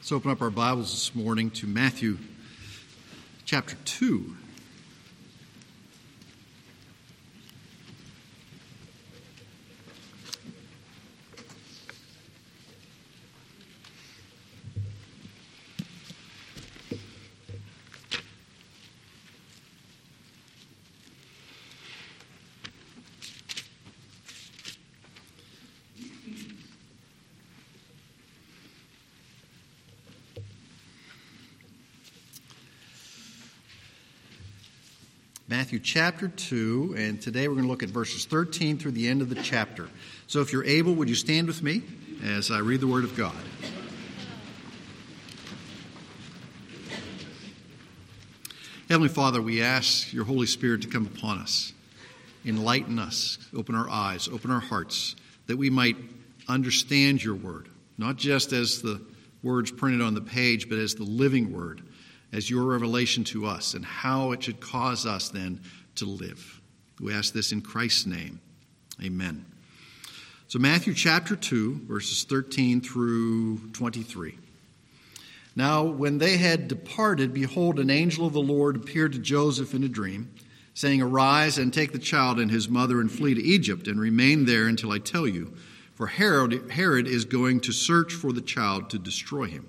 Let's open up our Bibles this morning to Matthew chapter 2. Matthew chapter 2, and today we're going to look at verses 13 through the end of the chapter. So if you're able, would you stand with me as I read the Word of God? Heavenly Father, we ask your Holy Spirit to come upon us, enlighten us, open our eyes, open our hearts, that we might understand your Word, not just as the words printed on the page, but as the living Word as your revelation to us and how it should cause us then to live. We ask this in Christ's name. Amen. So, Matthew chapter 2, verses 13 through 23. Now, when they had departed, behold, an angel of the Lord appeared to Joseph in a dream, saying, Arise and take the child and his mother and flee to Egypt, and remain there until I tell you. For Herod, Herod is going to search for the child to destroy him.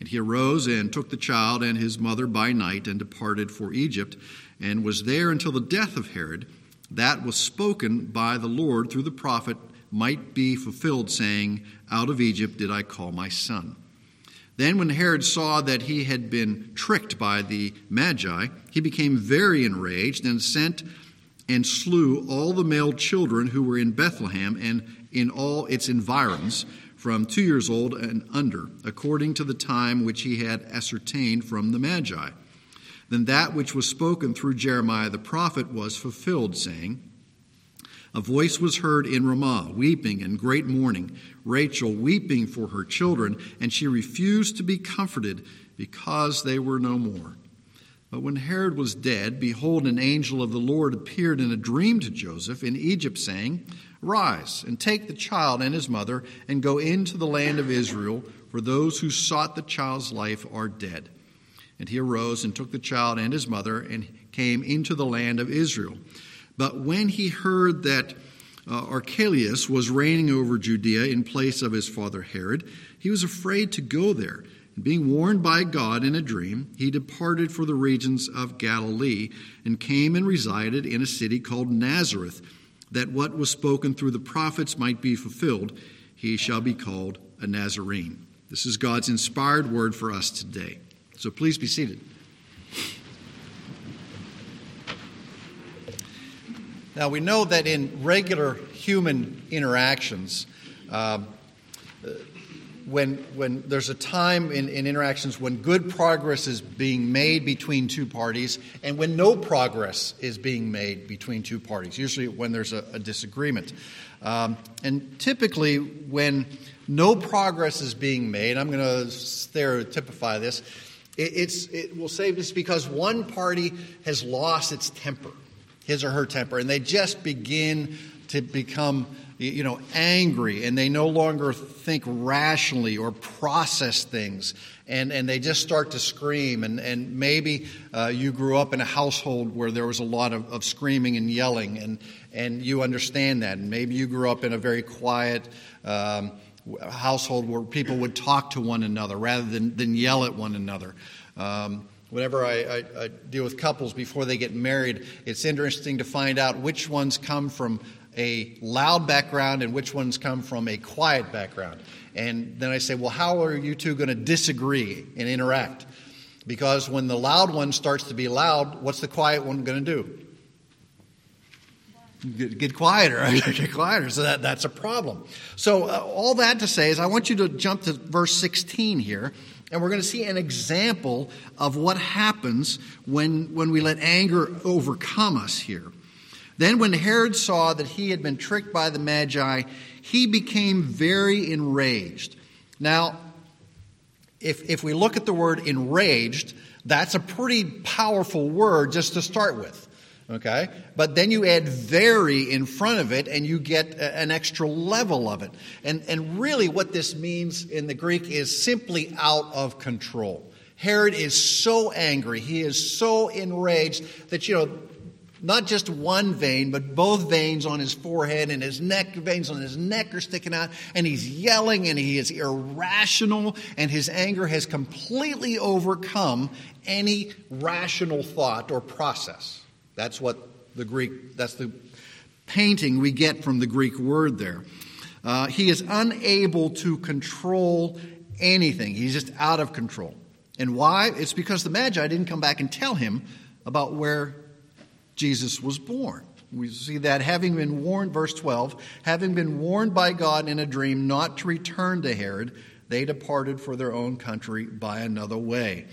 And he arose and took the child and his mother by night and departed for Egypt, and was there until the death of Herod. That was spoken by the Lord through the prophet might be fulfilled, saying, Out of Egypt did I call my son. Then, when Herod saw that he had been tricked by the Magi, he became very enraged and sent and slew all the male children who were in Bethlehem and in all its environs from two years old and under, according to the time which he had ascertained from the Magi. Then that which was spoken through Jeremiah the prophet was fulfilled, saying, A voice was heard in Ramah, weeping and great mourning, Rachel weeping for her children, and she refused to be comforted because they were no more. But when Herod was dead, behold, an angel of the Lord appeared in a dream to Joseph in Egypt, saying, Rise and take the child and his mother and go into the land of Israel, for those who sought the child's life are dead. And he arose and took the child and his mother and came into the land of Israel. But when he heard that uh, Archelaus was reigning over Judea in place of his father Herod, he was afraid to go there. And being warned by God in a dream, he departed for the regions of Galilee and came and resided in a city called Nazareth that what was spoken through the prophets might be fulfilled, he shall be called a Nazarene. This is God's inspired word for us today. So please be seated. Now, we know that in regular human interactions, um, when, when there's a time in, in interactions when good progress is being made between two parties and when no progress is being made between two parties, usually when there's a, a disagreement. Um, and typically, when no progress is being made, I'm going to stereotypify this, it, it's, it will say this because one party has lost its temper, his or her temper, and they just begin to become you know, angry and they no longer think rationally or process things and, and they just start to scream. And, and maybe uh, you grew up in a household where there was a lot of, of screaming and yelling and, and you understand that. And maybe you grew up in a very quiet um, household where people would talk to one another rather than, than yell at one another. Um, whenever I, I, I, deal with couples before they get married, it's interesting to find out which ones come from a loud background and which ones come from a quiet background. And then I say, well, how are you two going to disagree and interact? Because when the loud one starts to be loud, what's the quiet one going to do? Get, get quieter, get quieter. So that, that's a problem. So, uh, all that to say is, I want you to jump to verse 16 here, and we're going to see an example of what happens when, when we let anger overcome us here. Then, when Herod saw that he had been tricked by the Magi, he became very enraged. Now, if, if we look at the word enraged, that's a pretty powerful word just to start with. Okay? But then you add very in front of it and you get an extra level of it. And, and really, what this means in the Greek is simply out of control. Herod is so angry, he is so enraged that, you know, not just one vein, but both veins on his forehead and his neck, veins on his neck are sticking out, and he's yelling and he is irrational, and his anger has completely overcome any rational thought or process. That's what the Greek, that's the painting we get from the Greek word there. Uh, he is unable to control anything, he's just out of control. And why? It's because the Magi didn't come back and tell him about where Jesus was born. We see that having been warned, verse 12, having been warned by God in a dream not to return to Herod, they departed for their own country by another way.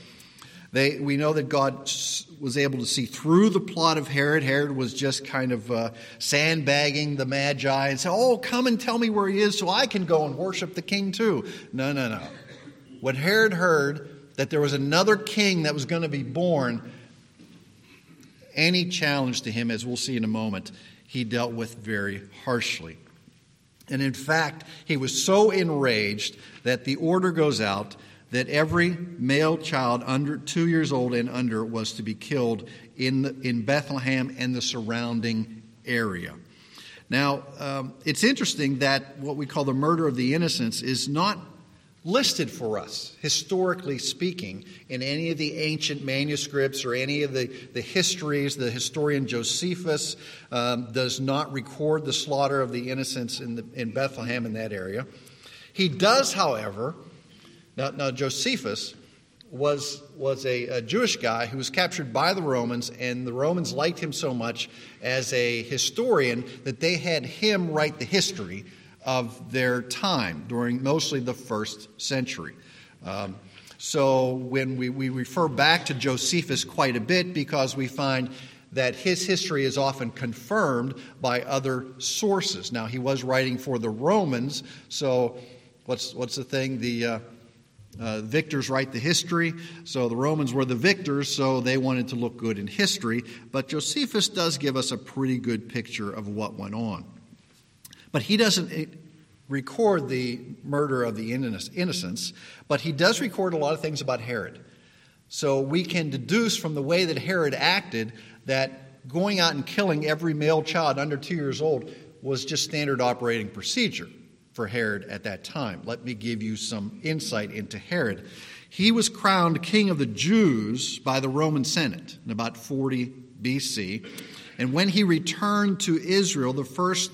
They, we know that God was able to see through the plot of Herod. Herod was just kind of uh, sandbagging the Magi and said, Oh, come and tell me where he is so I can go and worship the king too. No, no, no. When Herod heard that there was another king that was going to be born, any challenge to him, as we'll see in a moment, he dealt with very harshly. And in fact, he was so enraged that the order goes out that every male child under two years old and under was to be killed in, the, in Bethlehem and the surrounding area. Now, um, it's interesting that what we call the murder of the innocents is not listed for us, historically speaking, in any of the ancient manuscripts or any of the, the histories. The historian Josephus um, does not record the slaughter of the innocents in, the, in Bethlehem in that area. He does, however, now, now Josephus was, was a, a, Jewish guy who was captured by the Romans, and the Romans liked him so much as a historian that they had him write the history of their time during mostly the first century. Um, so when we, we refer back to Josephus quite a bit because we find that his history is often confirmed by other sources. Now, he was writing for the Romans, so what's, what's the thing? The uh, uh, victors write the history, so the Romans were the victors, so they wanted to look good in history. But Josephus does give us a pretty good picture of what went on. But he doesn't eh, record the murder of the innocents, but he does record a lot of things about Herod. So we can deduce from the way that Herod acted that going out and killing every male child under two years old was just standard operating procedure for Herod at that time. Let me give you some insight into Herod. He was crowned king of the Jews by the Roman Senate in about 40 BC. And when he returned to Israel, the first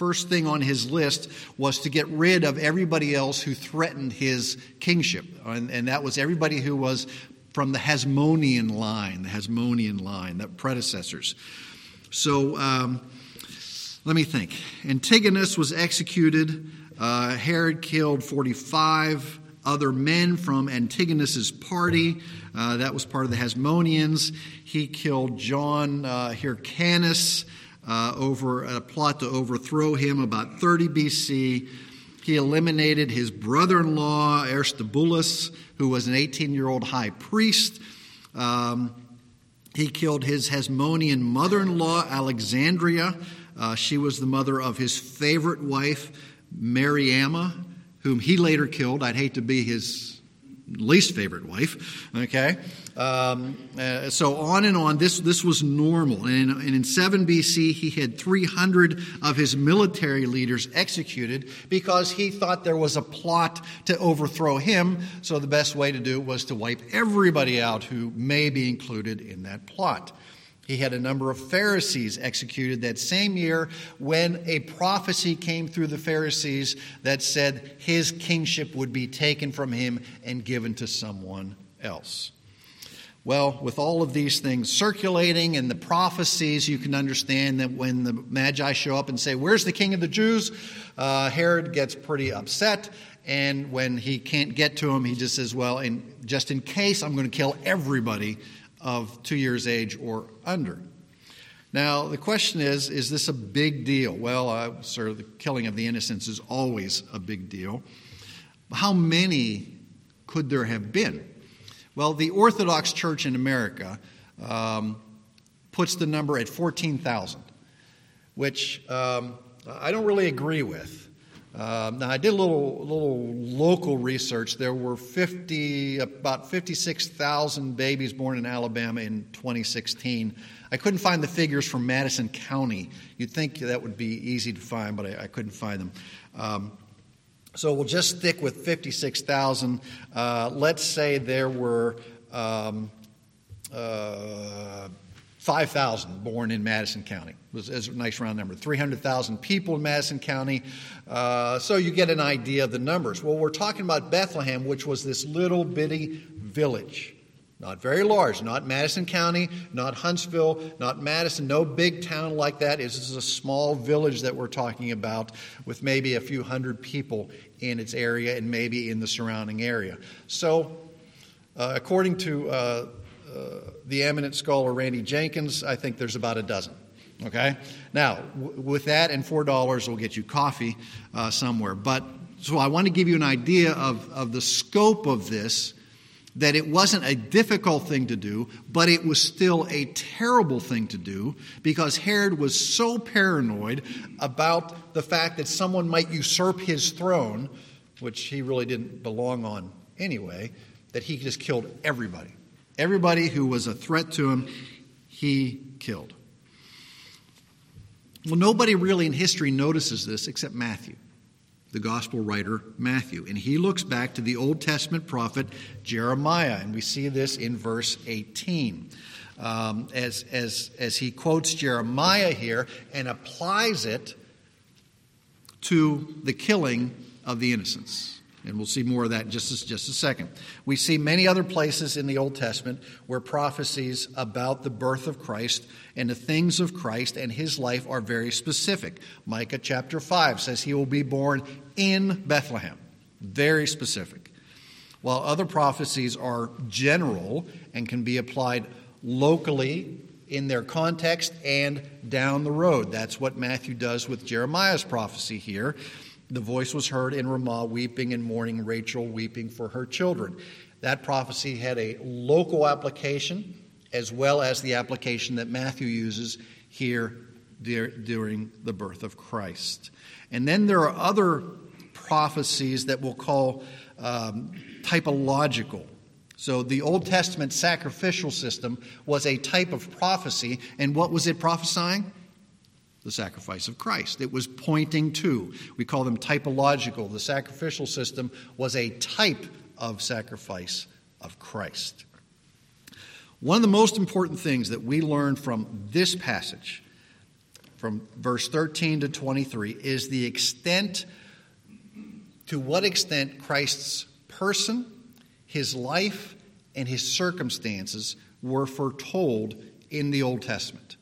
first thing on his list was to get rid of everybody else who threatened his kingship. And, and that was everybody who was from the Hasmonean line, the Hasmonean line, the predecessors. So um, let me think. Antigonus was executed. Uh, Herod killed 45 other men from Antigonus's party. Uh, that was part of the Hasmoneans. He killed John uh, Hyrcanus uh, over a plot to overthrow him about 30 BC. He eliminated his brother in law, Aristobulus, who was an 18 year old high priest. Um, he killed his Hasmonean mother in law, Alexandria. Uh, she was the mother of his favorite wife, Mariamna, whom he later killed. I'd hate to be his least favorite wife. Okay, um, uh, so on and on. This this was normal, and, and in 7 BC he had 300 of his military leaders executed because he thought there was a plot to overthrow him. So the best way to do it was to wipe everybody out who may be included in that plot. He had a number of Pharisees executed that same year when a prophecy came through the Pharisees that said his kingship would be taken from him and given to someone else. Well, with all of these things circulating and the prophecies, you can understand that when the Magi show up and say, Where's the king of the Jews? Uh, Herod gets pretty upset. And when he can't get to him, he just says, Well, in, just in case, I'm going to kill everybody of two years' age or under. Now, the question is is this a big deal? Well, uh, sir, the killing of the innocents is always a big deal. How many could there have been? Well, the Orthodox Church in America um, puts the number at 14,000, which um, I don't really agree with. Um, now, I did a little, little local research. There were 50, about 56,000 babies born in Alabama in 2016. I couldn't find the figures from Madison County. You'd think that would be easy to find, but I, I couldn't find them. Um, so we'll just stick with 56,000. Uh, let's say there were um, uh, 5,000 born in Madison County. It was, it was, a nice round number. 300,000 people in Madison County. Uh, so you get an idea of the numbers. Well, we're talking about Bethlehem, which was this little bitty village. Not very large, not Madison County, not Huntsville, not Madison, no big town like that. This is a small village that we're talking about with maybe a few hundred people in its area and maybe in the surrounding area. So, uh, according to uh, the eminent scholar Randy Jenkins, I think there's about a dozen. Okay? Now, w- with that and $4, we'll get you coffee uh, somewhere. But so I want to give you an idea of, of the scope of this that it wasn't a difficult thing to do, but it was still a terrible thing to do because Herod was so paranoid about the fact that someone might usurp his throne, which he really didn't belong on anyway, that he just killed everybody. Everybody who was a threat to him, he killed. Well, nobody really in history notices this except Matthew the gospel writer Matthew. And he looks back to the Old Testament prophet Jeremiah, and we see this in verse 18. Um, as, as, as he quotes Jeremiah here and applies it to the killing of the innocents. And we'll see more of that in just a, just a second. We see many other places in the Old Testament where prophecies about the birth of Christ and the things of Christ and his life are very specific. Micah chapter 5 says he will be born in Bethlehem. Very specific. While other prophecies are general and can be applied locally in their context and down the road. That's what Matthew does with Jeremiah's prophecy here. The voice was heard in Ramah, weeping and mourning, Rachel weeping for her children. That prophecy had a local application as well as the application that Matthew uses here during the birth of Christ. And then there are other prophecies that we'll call um, typological. So the Old Testament sacrificial system was a type of prophecy, and what was it prophesying? The sacrifice of Christ. It was pointing to. We call them typological. The sacrificial system was a type of sacrifice of Christ. One of the most important things that we learn from this passage, from verse 13 to 23, is the extent to what extent Christ's person, his life, and his circumstances were foretold in the Old Testament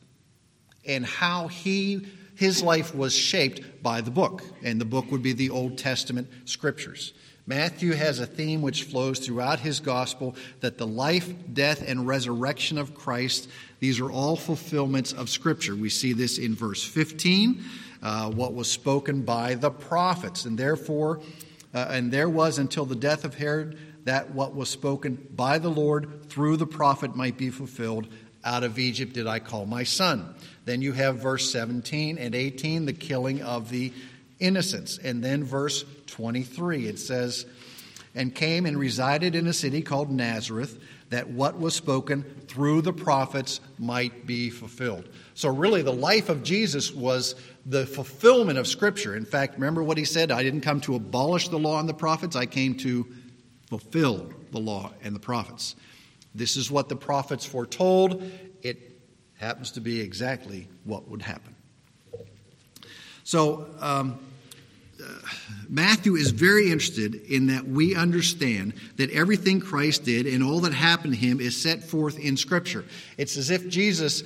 and how he his life was shaped by the book, and the book would be the Old Testament scriptures. Matthew has a theme which flows throughout his gospel that the life, death, and resurrection of Christ, these are all fulfillments of Scripture. We see this in verse 15, uh, what was spoken by the prophets. And therefore, uh, and there was until the death of Herod that what was spoken by the Lord through the prophet might be fulfilled. Out of Egypt did I call my son. Then you have verse 17 and 18, the killing of the innocents. And then verse 23, it says, And came and resided in a city called Nazareth, that what was spoken through the prophets might be fulfilled. So, really, the life of Jesus was the fulfillment of Scripture. In fact, remember what he said I didn't come to abolish the law and the prophets, I came to fulfill the law and the prophets. This is what the prophets foretold. It happens to be exactly what would happen. So, um, uh, Matthew is very interested in that we understand that everything Christ did and all that happened to him is set forth in Scripture. It's as if Jesus,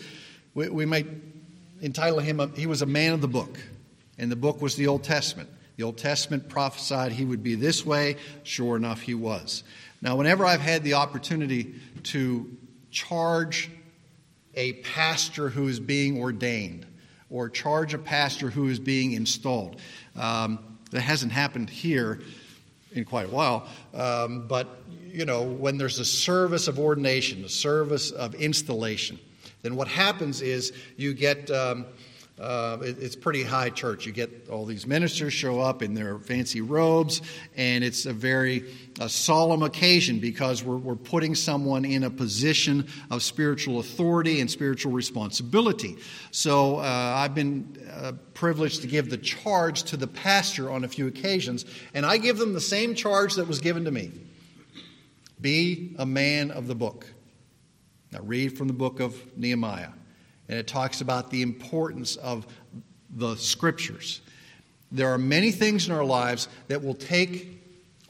we, we might entitle him, a, he was a man of the book, and the book was the Old Testament. The Old Testament prophesied he would be this way. Sure enough, he was. Now, whenever I've had the opportunity to charge a pastor who is being ordained or charge a pastor who is being installed. Um, that hasn't happened here. in quite a while. Um, but, you know, when there's a service of ordination, a service of installation, then what happens is you get. Um, uh, it, it's pretty high church. You get all these ministers show up in their fancy robes, and it's a very a solemn occasion because we're, we're putting someone in a position of spiritual authority and spiritual responsibility. So uh, I've been uh, privileged to give the charge to the pastor on a few occasions, and I give them the same charge that was given to me be a man of the book. Now, read from the book of Nehemiah and it talks about the importance of the scriptures. There are many things in our lives that will take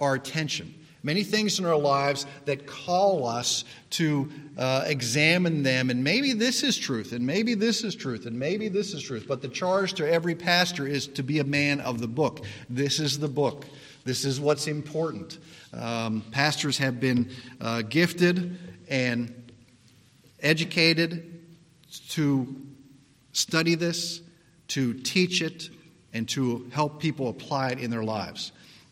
our attention, many things in our lives that call us to uh, examine them. And maybe this is truth, and maybe this is truth, and maybe this is truth. But the charge to every pastor is to be a man of the book. This is the book, this is what's important. Um, pastors have been uh, gifted and educated to study this, to teach it, and to help people apply it in their lives.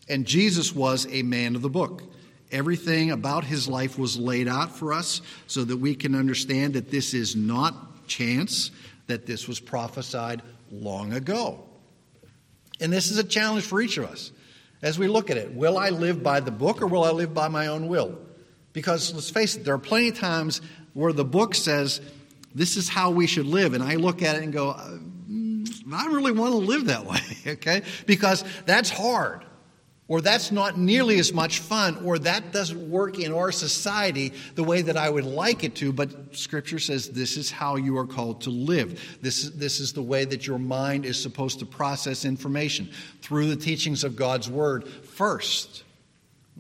And Jesus was a man of the book. Everything about his life was laid out for us so that we can understand that this is not chance, that this was prophesied long ago. And this is a challenge for each of us as we look at it. Will I live by the book or will I live by my own will? Because let's face it, there are plenty of times where the book says, this is how we should live. And I look at it and go, mm, I really want to live that way, okay? Because that's hard, or that's not nearly as much fun, or that doesn't work in our society the way that I would like it to. But Scripture says this is how you are called to live. This is, this is the way that your mind is supposed to process information through the teachings of God's Word first.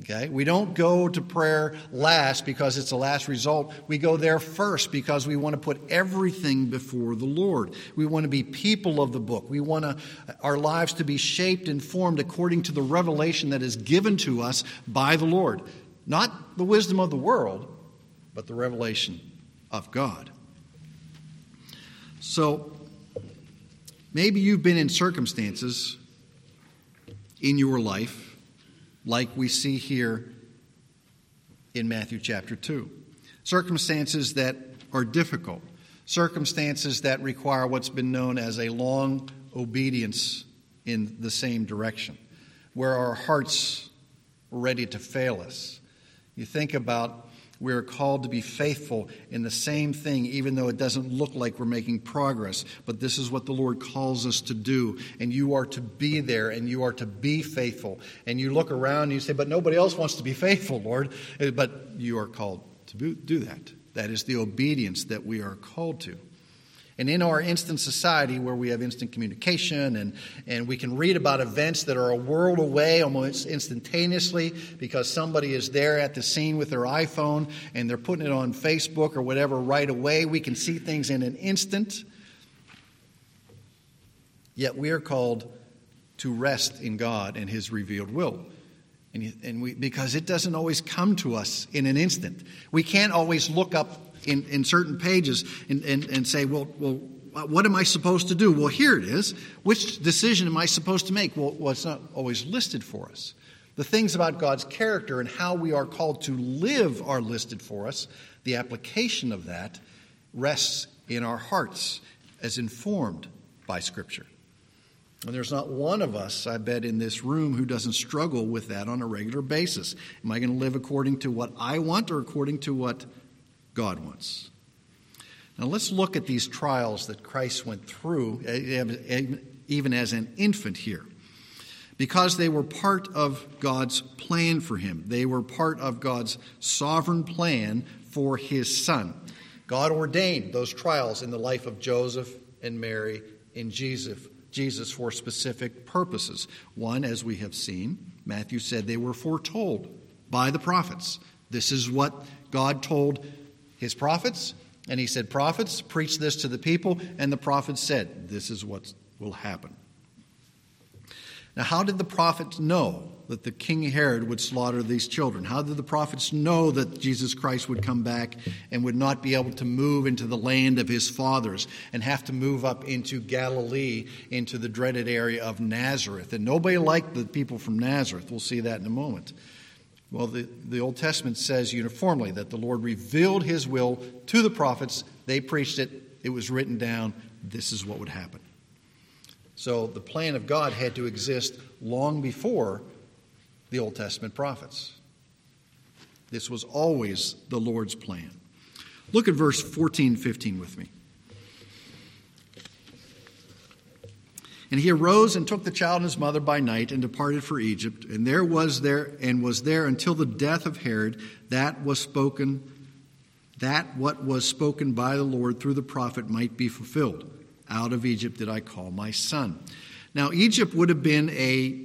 Okay? We don't go to prayer last because it's the last result. We go there first because we want to put everything before the Lord. We want to be people of the book. We want to, our lives to be shaped and formed according to the revelation that is given to us by the Lord. Not the wisdom of the world, but the revelation of God. So, maybe you've been in circumstances in your life like we see here in Matthew chapter 2. Circumstances that are difficult, circumstances that require what's been known as a long obedience in the same direction, where our hearts are ready to fail us. You think about we are called to be faithful in the same thing, even though it doesn't look like we're making progress. But this is what the Lord calls us to do. And you are to be there and you are to be faithful. And you look around and you say, But nobody else wants to be faithful, Lord. Uh, but you are called to do that. That is the obedience that we are called to. And in our instant society where we have instant communication and, and we can read about events that are a world away almost instantaneously because somebody is there at the scene with their iPhone and they're putting it on Facebook or whatever right away, we can see things in an instant. Yet we are called to rest in God and His revealed will. And, and we, because it doesn't always come to us in an instant. We can't always look up in, in certain pages and, and, and say, well, well, what am I supposed to do? Well, here it is. Which decision am I supposed to make? Well, well, it's not always listed for us. The things about God's character and how we are called to live are listed for us. The application of that rests in our hearts as informed by Scripture. And there's not one of us, I bet, in this room who doesn't struggle with that on a regular basis. Am I going to live according to what I want or according to what God wants. Now let's look at these trials that Christ went through, eh, eh, eh, even as an infant here. Because they were part of God's plan for him, they were part of God's sovereign plan for his son. God ordained those trials in the life of Joseph and Mary and Jesus, Jesus for specific purposes. One, as we have seen, Matthew said they were foretold by the prophets. This is what God told his prophets, and he said, Prophets, preach this to the people. And the prophets said, This is what will happen. Now, how did the prophets know that the King Herod would slaughter these children? How did the prophets know that Jesus Christ would come back and would not be able to move into the land of his fathers and have to move up into Galilee, into the dreaded area of Nazareth? And nobody liked the people from Nazareth. We'll see that in a moment. Well, the, the Old Testament says uniformly that the Lord revealed his will to the prophets. They preached it, it was written down. This is what would happen. So the plan of God had to exist long before the Old Testament prophets. This was always the Lord's plan. Look at verse 14, 15 with me. And he arose and took the child and his mother by night and departed for Egypt, and there was there and was there until the death of Herod that was spoken that what was spoken by the Lord through the prophet might be fulfilled. Out of Egypt did I call my son. Now, Egypt would have been a,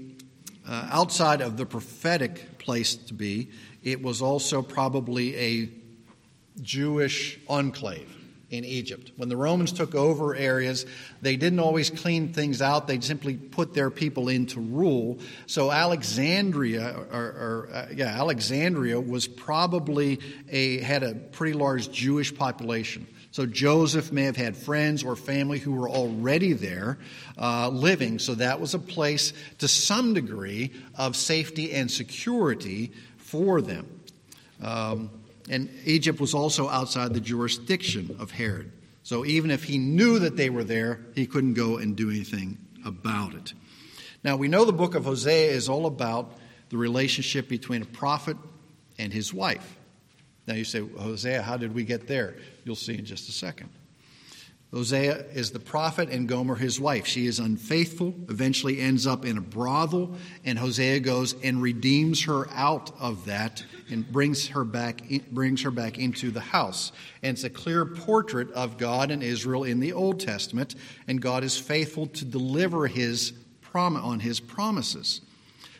uh, outside of the prophetic place to be, it was also probably a Jewish enclave in Egypt. When the Romans took over areas, they didn't always clean things out. They simply put their people into rule. So Alexandria, or, or uh, yeah, Alexandria was probably a had a pretty large Jewish population. So Joseph may have had friends or family who were already there uh, living. So that was a place to some degree of safety and security for them. Um, and Egypt was also outside the jurisdiction of Herod. So even if he knew that they were there, he couldn't go and do anything about it. Now, we know the book of Hosea is all about the relationship between a prophet and his wife. Now you say, Hosea, how did we get there? You'll see in just a second. Hosea is the prophet and Gomer his wife. She is unfaithful, eventually ends up in a brothel, and Hosea goes and redeems her out of that and brings her back brings her back into the house. And it's a clear portrait of God and Israel in the Old Testament, and God is faithful to deliver his prom- on his promises.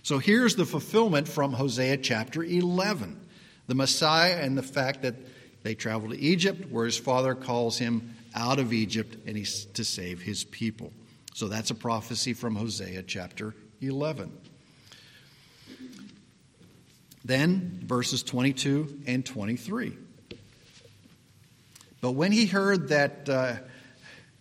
So here's the fulfillment from Hosea chapter 11 the Messiah and the fact that they travel to Egypt, where his father calls him out of Egypt and he's to save his people. So that's a prophecy from Hosea chapter 11. Then verses 22 and 23. But when he heard that uh,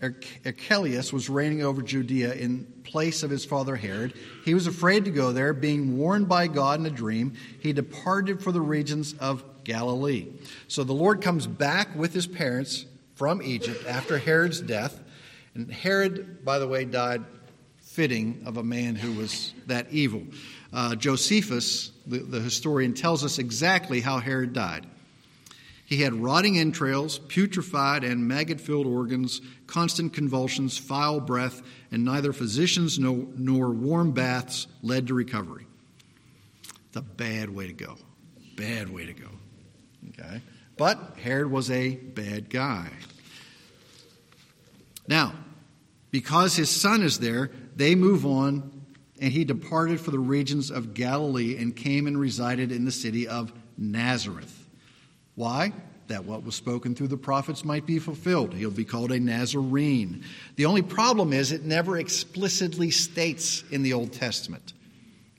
Archelaus was reigning over Judea in place of his father Herod. He was afraid to go there, being warned by God in a dream. He departed for the regions of Galilee. So the Lord comes back with his parents from Egypt after Herod's death. And Herod, by the way, died fitting of a man who was that evil. Uh, Josephus, the, the historian, tells us exactly how Herod died. He had rotting entrails, putrefied and maggot filled organs, constant convulsions, foul breath, and neither physicians nor, nor warm baths led to recovery. It's a bad way to go. Bad way to go. Okay? But Herod was a bad guy. Now, because his son is there, they move on, and he departed for the regions of Galilee and came and resided in the city of Nazareth. Why? That what was spoken through the prophets might be fulfilled. He'll be called a Nazarene. The only problem is it never explicitly states in the Old Testament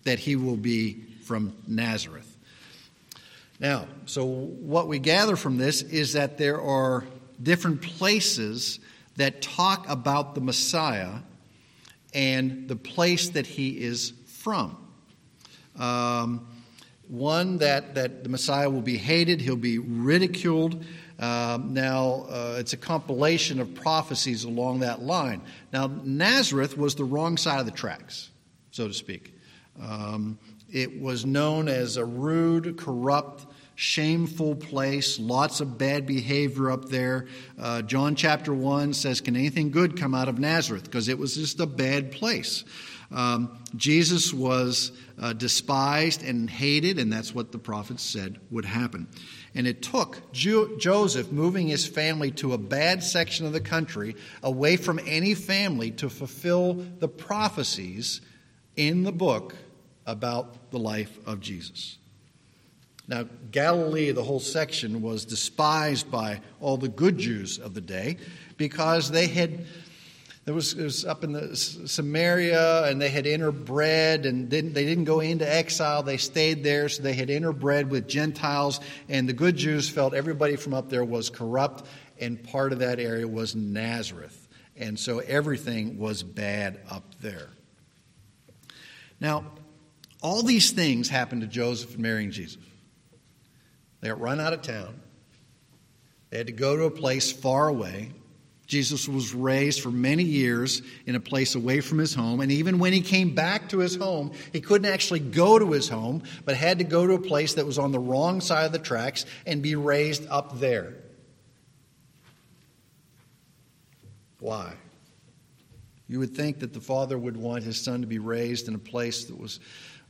that he will be from Nazareth. Now, so what we gather from this is that there are different places that talk about the Messiah and the place that he is from. Um, one, that, that the Messiah will be hated, he'll be ridiculed. Um, now, uh, it's a compilation of prophecies along that line. Now, Nazareth was the wrong side of the tracks, so to speak. Um, it was known as a rude, corrupt, shameful place, lots of bad behavior up there. Uh, John chapter 1 says, Can anything good come out of Nazareth? Because it was just a bad place. Um, Jesus was uh, despised and hated, and that's what the prophets said would happen. And it took jo- Joseph moving his family to a bad section of the country, away from any family, to fulfill the prophecies in the book about the life of Jesus. Now, Galilee, the whole section, was despised by all the good Jews of the day because they had There was, it was up in the Samaria, and they had interbred, and didn't, they didn't go into exile. They stayed there, so they had interbred with Gentiles. And the good Jews felt everybody from up there was corrupt, and part of that area was Nazareth. And so everything was bad up there. Now, all these things happened to Joseph and Mary and Jesus. They got run out of town. They had to go to a place far away. Jesus was raised for many years in a place away from his home, and even when he came back to his home, he couldn't actually go to his home, but had to go to a place that was on the wrong side of the tracks and be raised up there. Why? You would think that the father would want his son to be raised in a place that was,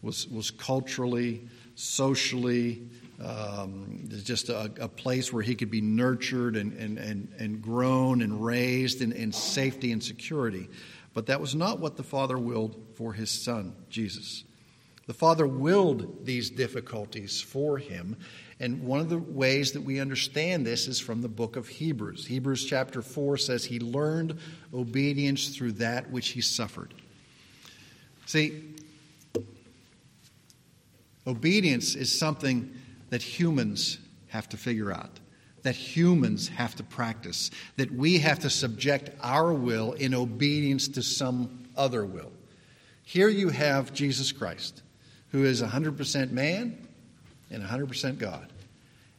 was, was culturally, socially, um, just a, a, place where he could be nurtured and, and, and, and grown and raised in, in safety and security. But that was not what the Father willed for his Son, Jesus. The Father willed these difficulties for him. And one of the ways that we understand this is from the book of Hebrews. Hebrews chapter 4 says, He learned obedience through that which he suffered. See, obedience is something that humans have to figure out, that humans have to practice, that we have to subject our will in obedience to some other will. Here you have Jesus Christ, who is 100% man and 100% God.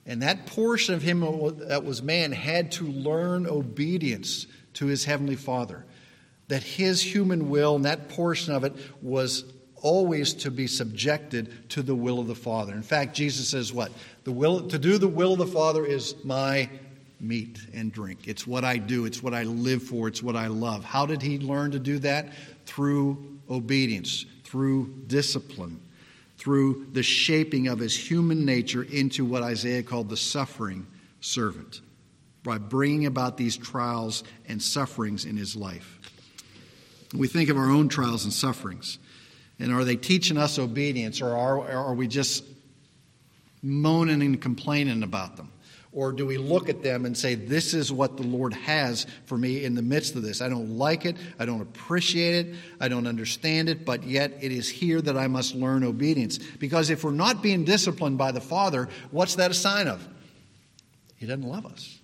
And that portion of him that was man had to learn obedience to his heavenly Father. That his human will and that portion of it was always to be subjected to the will of the Father. In fact, Jesus says what? The will to do the will of the Father is my meat and drink. It's what I do, it's what I live for, it's what I love. How did he learn to do that? Through obedience, through discipline, through the shaping of his human nature into what Isaiah called the suffering servant, by bringing about these trials and sufferings in his life. We think of our own trials and sufferings. And are they teaching us obedience, or are, are we just moaning and complaining about them? Or do we look at them and say, This is what the Lord has for me in the midst of this? I don't like it. I don't appreciate it. I don't understand it. But yet it is here that I must learn obedience. Because if we're not being disciplined by the Father, what's that a sign of? He doesn't love us.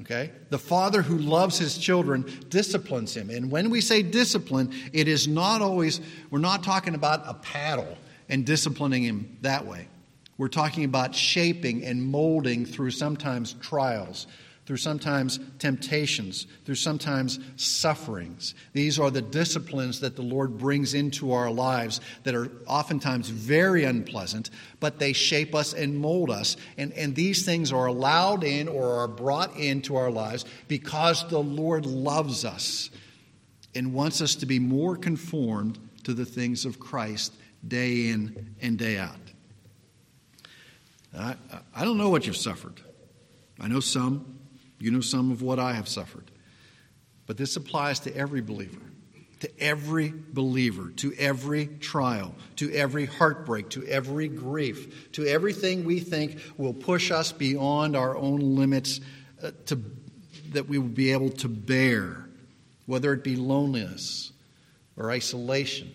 Okay? The father who loves his children disciplines him. And when we say discipline, it is not always, we're not talking about a paddle and disciplining him that way. We're talking about shaping and molding through sometimes trials, through sometimes temptations, through sometimes sufferings. These are the disciplines that the Lord brings into our lives that are oftentimes very unpleasant, but they shape us and mold us. And, and these things are allowed in or are brought into our lives because the Lord loves us and wants us to be more conformed to the things of Christ day in and day out. I, I don't know what you've suffered. I know some. You know some of what I have suffered. But this applies to every believer, to every believer, to every trial, to every heartbreak, to every grief, to everything we think will push us beyond our own limits uh, to, that we will be able to bear, whether it be loneliness or isolation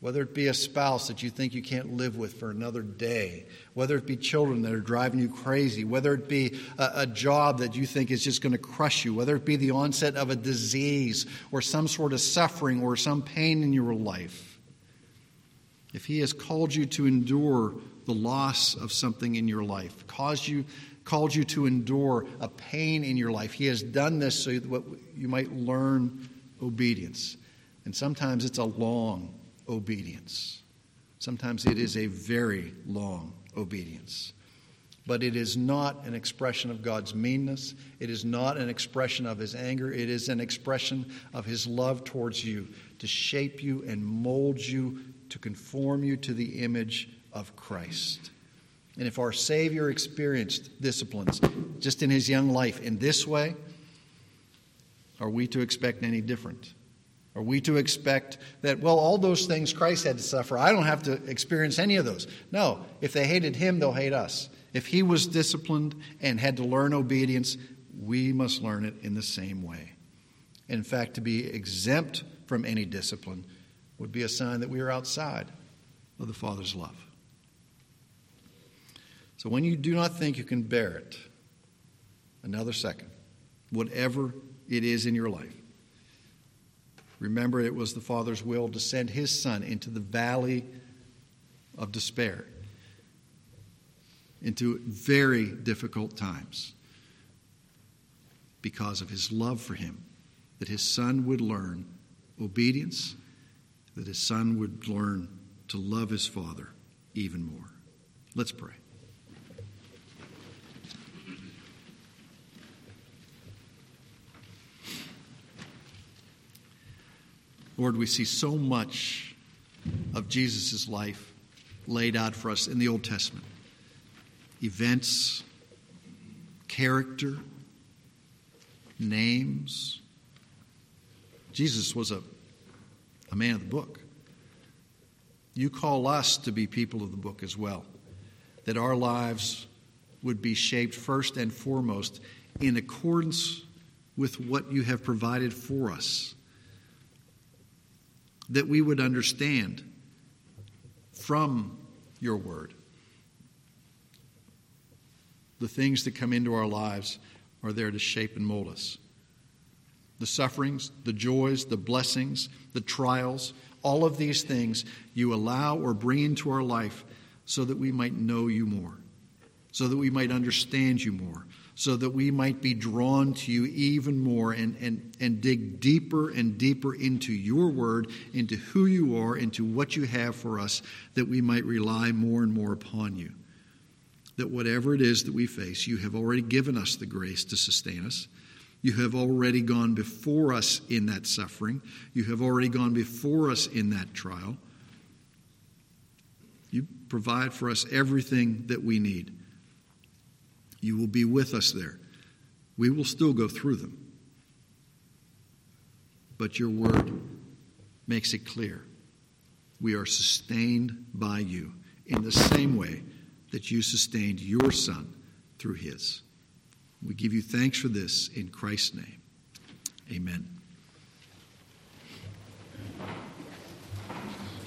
whether it be a spouse that you think you can't live with for another day, whether it be children that are driving you crazy, whether it be a, a, job that you think is just going to crush you, whether it be the onset of a disease or some sort of suffering or some pain in your life. If He has called you to endure the loss of something in your life, caused you, called you to endure a pain in your life, He has done this so that you might learn obedience. And sometimes it's a long obedience. Sometimes it is a very long obedience. But it is not an expression of God's meanness. It is not an expression of his anger. It is an expression of his love towards you to shape you and mold you, to conform you to the image of Christ. And if our Savior experienced disciplines just in his young life in this way, are we to expect any different? Are we to expect that, well, all those things Christ had to suffer, I don't have to experience any of those? No. If they hated him, they'll hate us. If he was disciplined and had to learn obedience, we must learn it in the same way. In fact, to be exempt from any discipline would be a sign that we are outside of the Father's love. So when you do not think you can bear it, another second, whatever it is in your life, remember it was the Father's will to send His Son into the valley of despair, into very difficult times because of His love for Him, that His Son would learn obedience, that His Son would learn to love His Father even more. Let's pray. Lord, we see so much of Jesus' life laid out for us in the Old Testament events, character, names. Jesus was a, a man of the book. You call us to be people of the book as well, that our lives would be shaped first and foremost in accordance with what you have provided for us that we would understand from your word. The things that come into our lives are there to shape and mold us. The sufferings, the joys, the blessings, the trials, all of these things you allow or bring into our life so that we might know you more, so that we might understand you more, so that we might be drawn to you even more and, and, and dig deeper and deeper into your word, into who you are, into what you have for us, that we might rely more and more upon you. That whatever it is that we face, you have already given us the grace to sustain us. You have already gone before us in that suffering. You have already gone before us in that trial. You provide for us everything that we need. You will be with us there. We will still go through them. But your word makes it clear. We are sustained by you in the same way that you sustained your Son through his. We give you thanks for this in Christ's name. Amen.